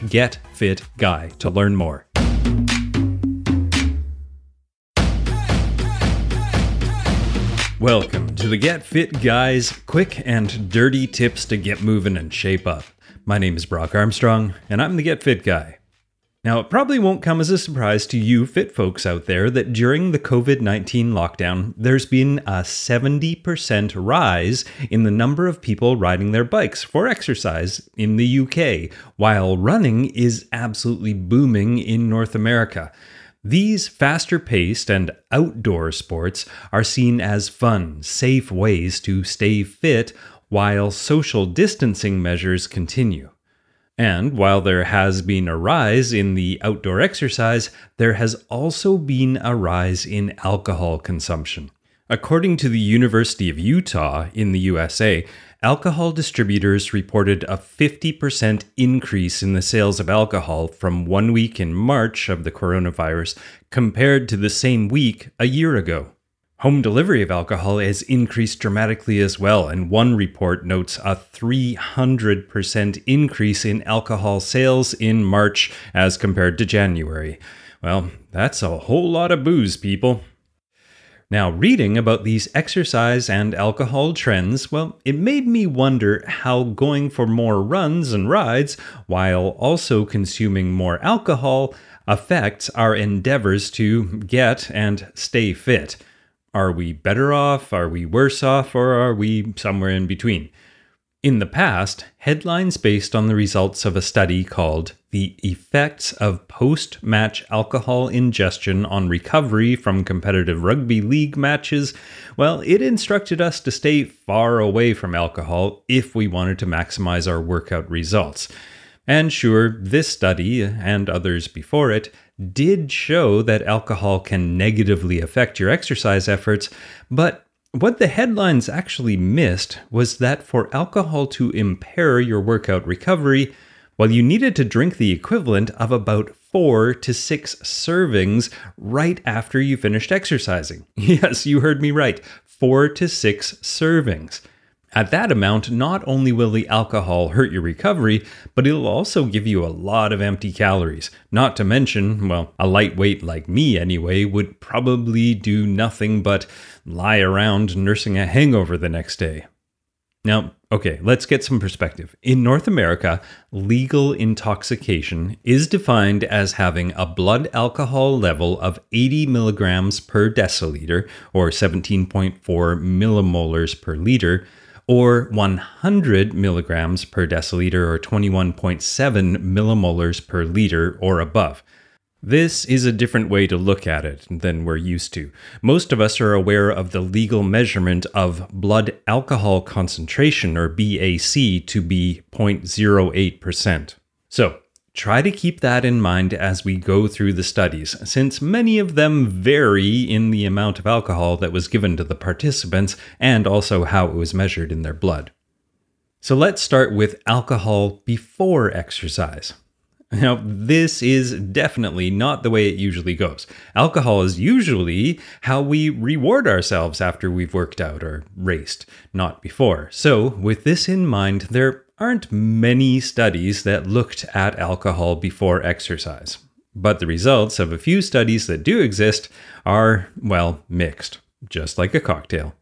getfitguy to learn more. Welcome to the Get Fit Guys quick and dirty tips to get moving and shape up. My name is Brock Armstrong, and I'm the Get Fit Guy. Now, it probably won't come as a surprise to you fit folks out there that during the COVID 19 lockdown, there's been a 70% rise in the number of people riding their bikes for exercise in the UK, while running is absolutely booming in North America. These faster paced and outdoor sports are seen as fun, safe ways to stay fit while social distancing measures continue. And while there has been a rise in the outdoor exercise, there has also been a rise in alcohol consumption. According to the University of Utah in the USA, alcohol distributors reported a 50% increase in the sales of alcohol from one week in March of the coronavirus compared to the same week a year ago. Home delivery of alcohol has increased dramatically as well, and one report notes a 300% increase in alcohol sales in March as compared to January. Well, that's a whole lot of booze, people. Now, reading about these exercise and alcohol trends, well, it made me wonder how going for more runs and rides while also consuming more alcohol affects our endeavors to get and stay fit. Are we better off? Are we worse off? Or are we somewhere in between? In the past, headlines based on the results of a study called The Effects of Post Match Alcohol Ingestion on Recovery from Competitive Rugby League Matches, well, it instructed us to stay far away from alcohol if we wanted to maximize our workout results. And sure, this study and others before it did show that alcohol can negatively affect your exercise efforts, but what the headlines actually missed was that for alcohol to impair your workout recovery, well, you needed to drink the equivalent of about four to six servings right after you finished exercising. Yes, you heard me right. Four to six servings. At that amount, not only will the alcohol hurt your recovery, but it'll also give you a lot of empty calories. Not to mention, well, a lightweight like me anyway would probably do nothing but lie around nursing a hangover the next day. Now, okay, let's get some perspective. In North America, legal intoxication is defined as having a blood alcohol level of 80 milligrams per deciliter, or 17.4 millimolars per liter or 100 milligrams per deciliter or 21.7 millimolars per liter or above. This is a different way to look at it than we're used to. Most of us are aware of the legal measurement of blood alcohol concentration, or BAC, to be 0.08%. So, Try to keep that in mind as we go through the studies, since many of them vary in the amount of alcohol that was given to the participants and also how it was measured in their blood. So let's start with alcohol before exercise. Now, this is definitely not the way it usually goes. Alcohol is usually how we reward ourselves after we've worked out or raced, not before. So, with this in mind, there aren't many studies that looked at alcohol before exercise. But the results of a few studies that do exist are, well, mixed, just like a cocktail.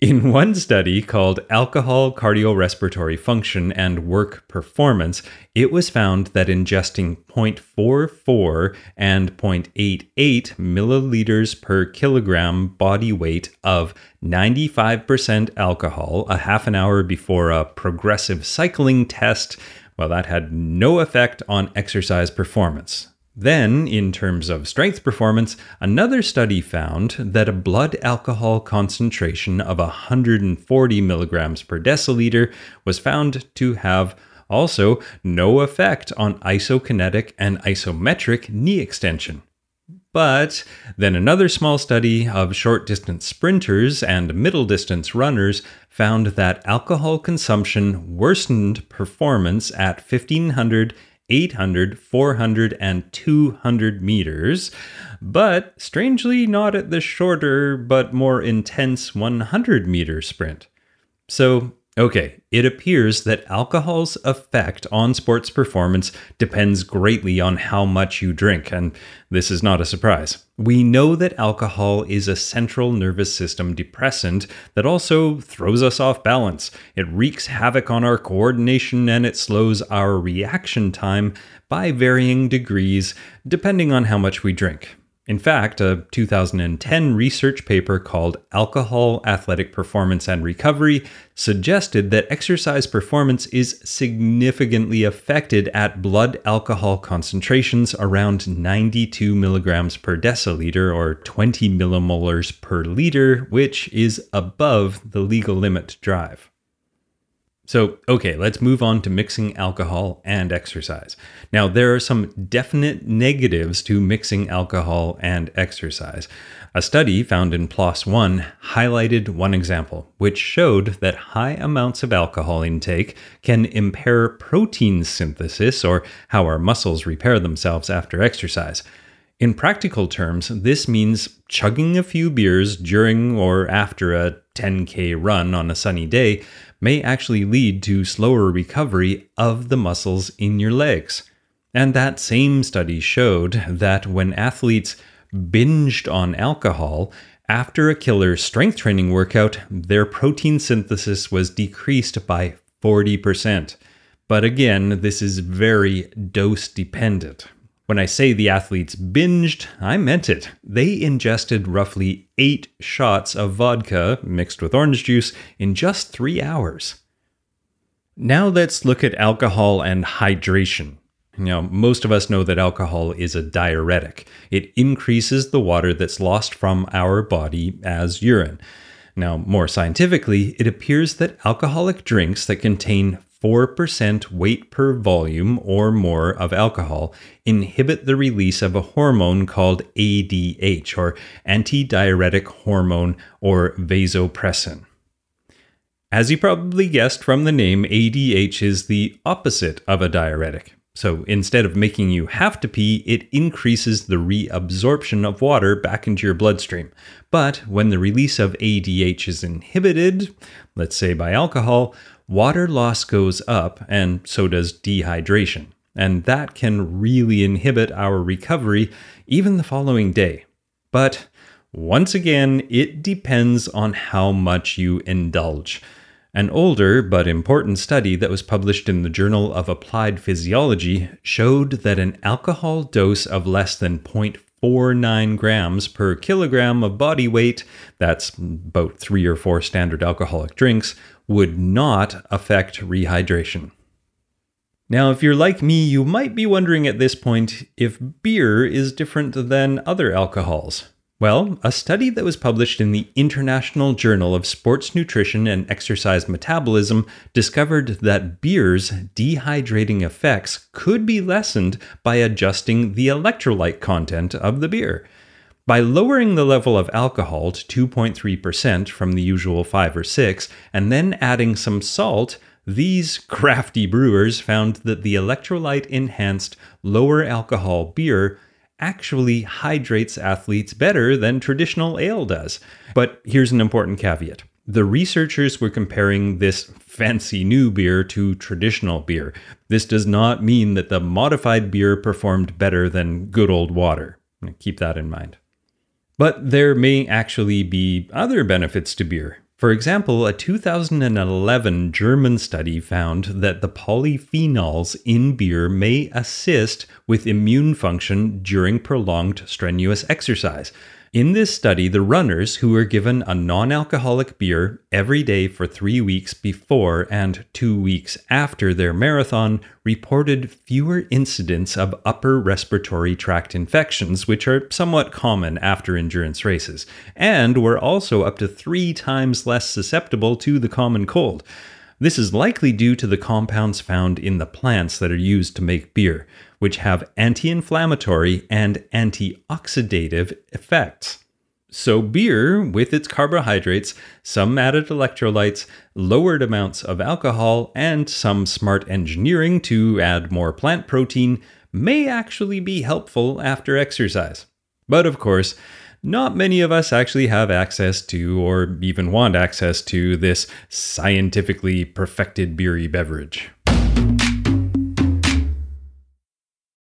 In one study called Alcohol Cardiorespiratory Function and Work Performance, it was found that ingesting 0.44 and 0.88 milliliters per kilogram body weight of 95% alcohol a half an hour before a progressive cycling test, well, that had no effect on exercise performance. Then, in terms of strength performance, another study found that a blood alcohol concentration of 140 milligrams per deciliter was found to have also no effect on isokinetic and isometric knee extension. But then another small study of short distance sprinters and middle distance runners found that alcohol consumption worsened performance at 1500 800, 400, and 200 meters, but strangely not at the shorter but more intense 100 meter sprint. So Okay, it appears that alcohol's effect on sports performance depends greatly on how much you drink, and this is not a surprise. We know that alcohol is a central nervous system depressant that also throws us off balance. It wreaks havoc on our coordination and it slows our reaction time by varying degrees depending on how much we drink. In fact, a 2010 research paper called Alcohol, Athletic Performance and Recovery suggested that exercise performance is significantly affected at blood alcohol concentrations around 92 milligrams per deciliter or 20 millimolars per liter, which is above the legal limit to drive. So, okay, let's move on to mixing alcohol and exercise. Now, there are some definite negatives to mixing alcohol and exercise. A study found in PLOS One highlighted one example, which showed that high amounts of alcohol intake can impair protein synthesis, or how our muscles repair themselves after exercise. In practical terms, this means chugging a few beers during or after a 10K run on a sunny day may actually lead to slower recovery of the muscles in your legs. And that same study showed that when athletes binged on alcohol, after a killer strength training workout, their protein synthesis was decreased by 40%. But again, this is very dose dependent. When I say the athletes binged, I meant it. They ingested roughly eight shots of vodka mixed with orange juice in just three hours. Now let's look at alcohol and hydration. Now, most of us know that alcohol is a diuretic. It increases the water that's lost from our body as urine. Now, more scientifically, it appears that alcoholic drinks that contain 4% weight per volume or more of alcohol inhibit the release of a hormone called ADH, or antidiuretic hormone, or vasopressin. As you probably guessed from the name, ADH is the opposite of a diuretic. So instead of making you have to pee, it increases the reabsorption of water back into your bloodstream. But when the release of ADH is inhibited, let's say by alcohol, water loss goes up, and so does dehydration. And that can really inhibit our recovery even the following day. But once again, it depends on how much you indulge. An older but important study that was published in the Journal of Applied Physiology showed that an alcohol dose of less than 0.49 grams per kilogram of body weight, that's about three or four standard alcoholic drinks, would not affect rehydration. Now, if you're like me, you might be wondering at this point if beer is different than other alcohols. Well, a study that was published in the International Journal of Sports Nutrition and Exercise Metabolism discovered that beer's dehydrating effects could be lessened by adjusting the electrolyte content of the beer. By lowering the level of alcohol to 2.3% from the usual 5 or 6, and then adding some salt, these crafty brewers found that the electrolyte enhanced lower alcohol beer actually hydrates athletes better than traditional ale does. But here's an important caveat. The researchers were comparing this fancy new beer to traditional beer. This does not mean that the modified beer performed better than good old water. Keep that in mind. But there may actually be other benefits to beer. For example, a 2011 German study found that the polyphenols in beer may assist with immune function during prolonged strenuous exercise. In this study, the runners who were given a non alcoholic beer every day for three weeks before and two weeks after their marathon reported fewer incidents of upper respiratory tract infections, which are somewhat common after endurance races, and were also up to three times less susceptible to the common cold. This is likely due to the compounds found in the plants that are used to make beer which have anti inflammatory and antioxidative effects. So, beer, with its carbohydrates, some added electrolytes, lowered amounts of alcohol, and some smart engineering to add more plant protein, may actually be helpful after exercise. But of course, not many of us actually have access to, or even want access to, this scientifically perfected beery beverage.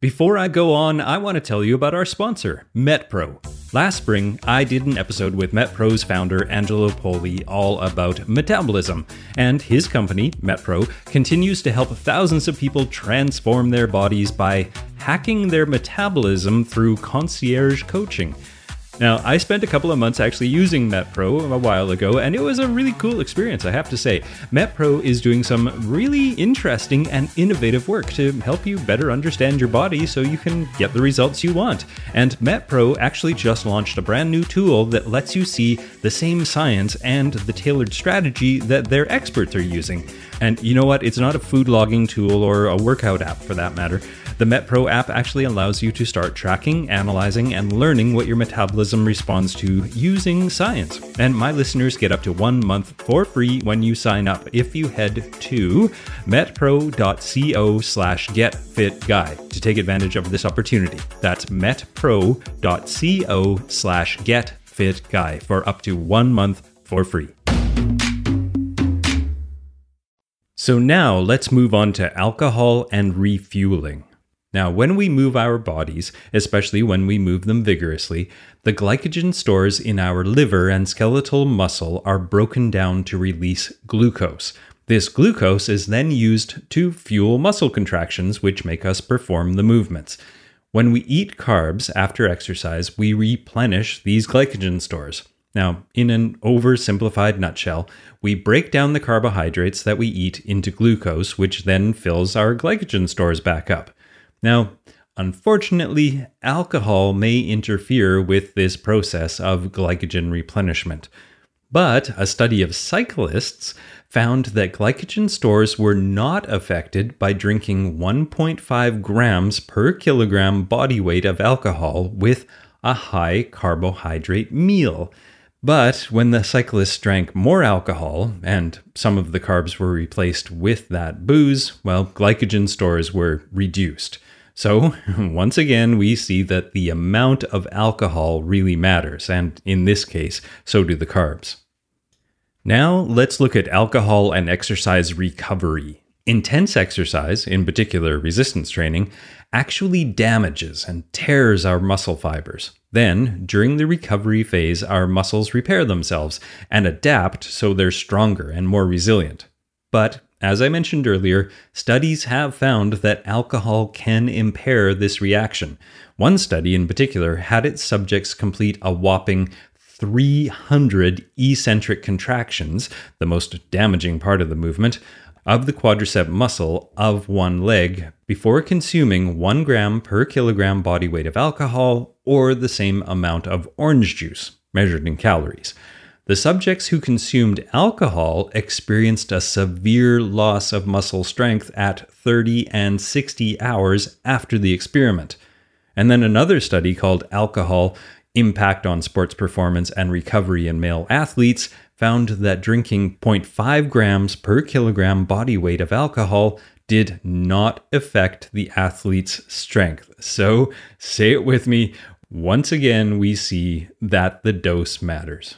Before I go on, I want to tell you about our sponsor, MetPro. Last spring, I did an episode with MetPro's founder, Angelo Poli, all about metabolism. And his company, MetPro, continues to help thousands of people transform their bodies by hacking their metabolism through concierge coaching. Now, I spent a couple of months actually using MetPro a while ago, and it was a really cool experience, I have to say. MetPro is doing some really interesting and innovative work to help you better understand your body so you can get the results you want. And MetPro actually just launched a brand new tool that lets you see the same science and the tailored strategy that their experts are using. And you know what? It's not a food logging tool or a workout app for that matter. The MetPro app actually allows you to start tracking, analyzing, and learning what your metabolism responds to using science. And my listeners get up to one month for free when you sign up if you head to metpro.co slash getfitguy to take advantage of this opportunity. That's metpro.co slash getfitguy for up to one month for free. So now let's move on to alcohol and refueling. Now, when we move our bodies, especially when we move them vigorously, the glycogen stores in our liver and skeletal muscle are broken down to release glucose. This glucose is then used to fuel muscle contractions, which make us perform the movements. When we eat carbs after exercise, we replenish these glycogen stores. Now, in an oversimplified nutshell, we break down the carbohydrates that we eat into glucose, which then fills our glycogen stores back up. Now, unfortunately, alcohol may interfere with this process of glycogen replenishment. But a study of cyclists found that glycogen stores were not affected by drinking 1.5 grams per kilogram body weight of alcohol with a high carbohydrate meal. But when the cyclists drank more alcohol and some of the carbs were replaced with that booze, well, glycogen stores were reduced. So, once again, we see that the amount of alcohol really matters, and in this case, so do the carbs. Now, let's look at alcohol and exercise recovery. Intense exercise, in particular resistance training, actually damages and tears our muscle fibers. Then, during the recovery phase, our muscles repair themselves and adapt so they're stronger and more resilient. But as I mentioned earlier, studies have found that alcohol can impair this reaction. One study in particular had its subjects complete a whopping 300 eccentric contractions, the most damaging part of the movement, of the quadricep muscle of one leg before consuming 1 gram per kilogram body weight of alcohol or the same amount of orange juice, measured in calories. The subjects who consumed alcohol experienced a severe loss of muscle strength at 30 and 60 hours after the experiment. And then another study called Alcohol Impact on Sports Performance and Recovery in Male Athletes found that drinking 0.5 grams per kilogram body weight of alcohol did not affect the athlete's strength. So, say it with me. Once again, we see that the dose matters.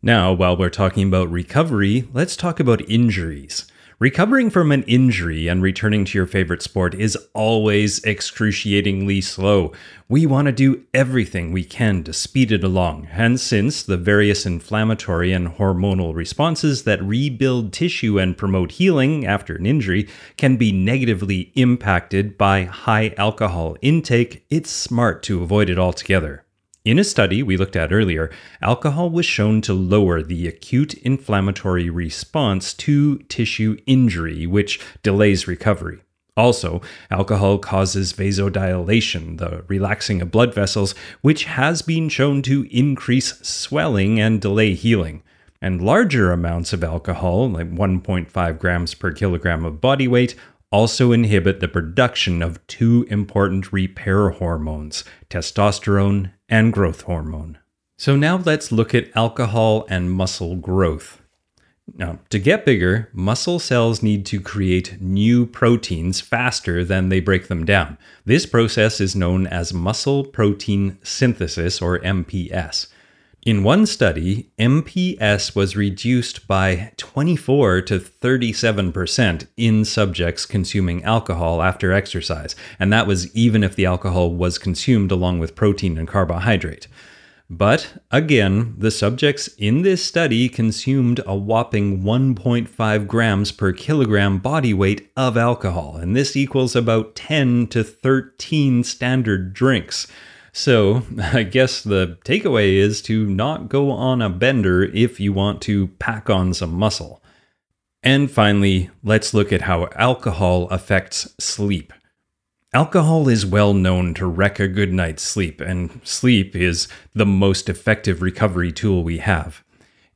Now, while we're talking about recovery, let's talk about injuries. Recovering from an injury and returning to your favorite sport is always excruciatingly slow. We want to do everything we can to speed it along, and since the various inflammatory and hormonal responses that rebuild tissue and promote healing after an injury can be negatively impacted by high alcohol intake, it's smart to avoid it altogether. In a study we looked at earlier, alcohol was shown to lower the acute inflammatory response to tissue injury, which delays recovery. Also, alcohol causes vasodilation, the relaxing of blood vessels, which has been shown to increase swelling and delay healing. And larger amounts of alcohol, like 1.5 grams per kilogram of body weight, also inhibit the production of two important repair hormones, testosterone and growth hormone. So now let's look at alcohol and muscle growth. Now, to get bigger, muscle cells need to create new proteins faster than they break them down. This process is known as muscle protein synthesis, or MPS. In one study, MPS was reduced by 24 to 37% in subjects consuming alcohol after exercise, and that was even if the alcohol was consumed along with protein and carbohydrate. But again, the subjects in this study consumed a whopping 1.5 grams per kilogram body weight of alcohol, and this equals about 10 to 13 standard drinks. So, I guess the takeaway is to not go on a bender if you want to pack on some muscle. And finally, let's look at how alcohol affects sleep. Alcohol is well known to wreck a good night's sleep, and sleep is the most effective recovery tool we have.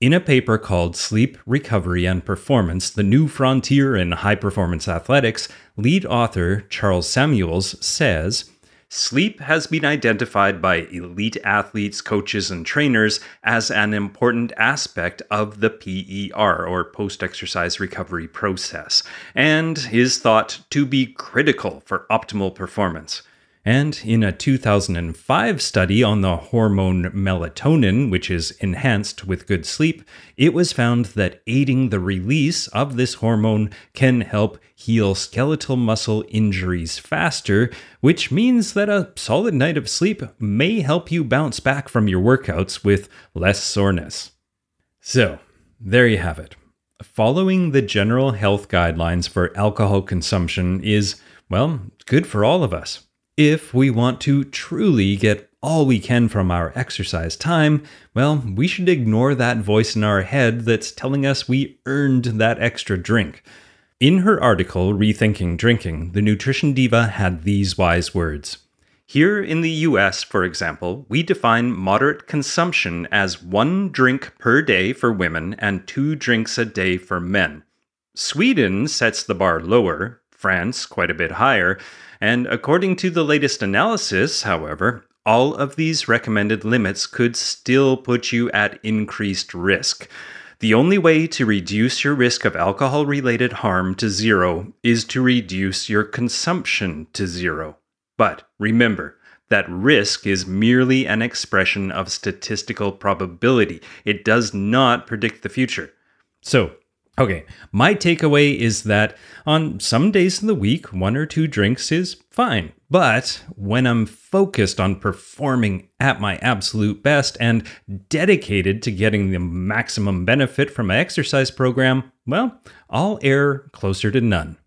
In a paper called Sleep, Recovery, and Performance The New Frontier in High Performance Athletics, lead author Charles Samuels says Sleep has been identified by elite athletes, coaches, and trainers as an important aspect of the PER, or post exercise recovery process, and is thought to be critical for optimal performance. And in a 2005 study on the hormone melatonin, which is enhanced with good sleep, it was found that aiding the release of this hormone can help heal skeletal muscle injuries faster, which means that a solid night of sleep may help you bounce back from your workouts with less soreness. So, there you have it. Following the general health guidelines for alcohol consumption is, well, good for all of us. If we want to truly get all we can from our exercise time, well, we should ignore that voice in our head that's telling us we earned that extra drink. In her article, Rethinking Drinking, the nutrition diva had these wise words. Here in the US, for example, we define moderate consumption as one drink per day for women and two drinks a day for men. Sweden sets the bar lower, France quite a bit higher, and according to the latest analysis, however, all of these recommended limits could still put you at increased risk. The only way to reduce your risk of alcohol related harm to zero is to reduce your consumption to zero. But remember, that risk is merely an expression of statistical probability. It does not predict the future. So, Okay, my takeaway is that on some days of the week, one or two drinks is fine. But when I'm focused on performing at my absolute best and dedicated to getting the maximum benefit from my exercise program, well, I'll err closer to none.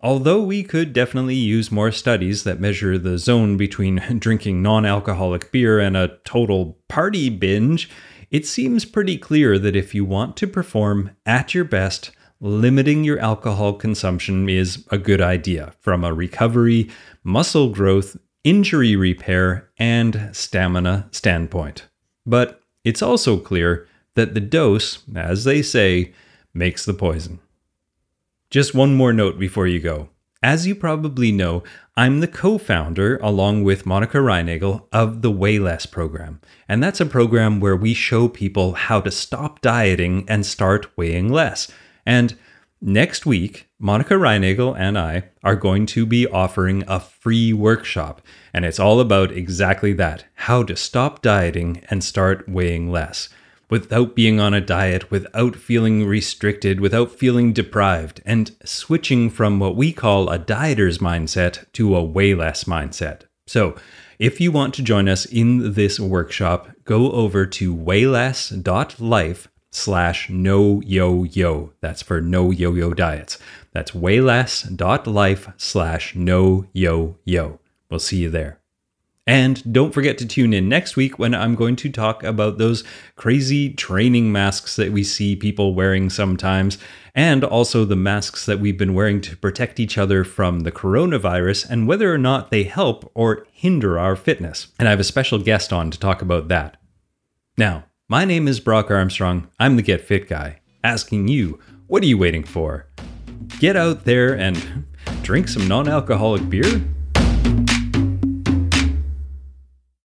Although we could definitely use more studies that measure the zone between drinking non alcoholic beer and a total party binge, it seems pretty clear that if you want to perform at your best, limiting your alcohol consumption is a good idea from a recovery, muscle growth, injury repair, and stamina standpoint. But it's also clear that the dose, as they say, makes the poison. Just one more note before you go. As you probably know, I'm the co founder, along with Monica Reinagel, of the Weigh Less program. And that's a program where we show people how to stop dieting and start weighing less. And next week, Monica Reinagel and I are going to be offering a free workshop. And it's all about exactly that how to stop dieting and start weighing less without being on a diet, without feeling restricted, without feeling deprived, and switching from what we call a dieter's mindset to a way less mindset. So, if you want to join us in this workshop, go over to weighless.life slash no yo yo. That's for no yo yo diets. That's weighless.life slash no yo yo. We'll see you there. And don't forget to tune in next week when I'm going to talk about those crazy training masks that we see people wearing sometimes, and also the masks that we've been wearing to protect each other from the coronavirus and whether or not they help or hinder our fitness. And I have a special guest on to talk about that. Now, my name is Brock Armstrong. I'm the Get Fit Guy, asking you, what are you waiting for? Get out there and drink some non alcoholic beer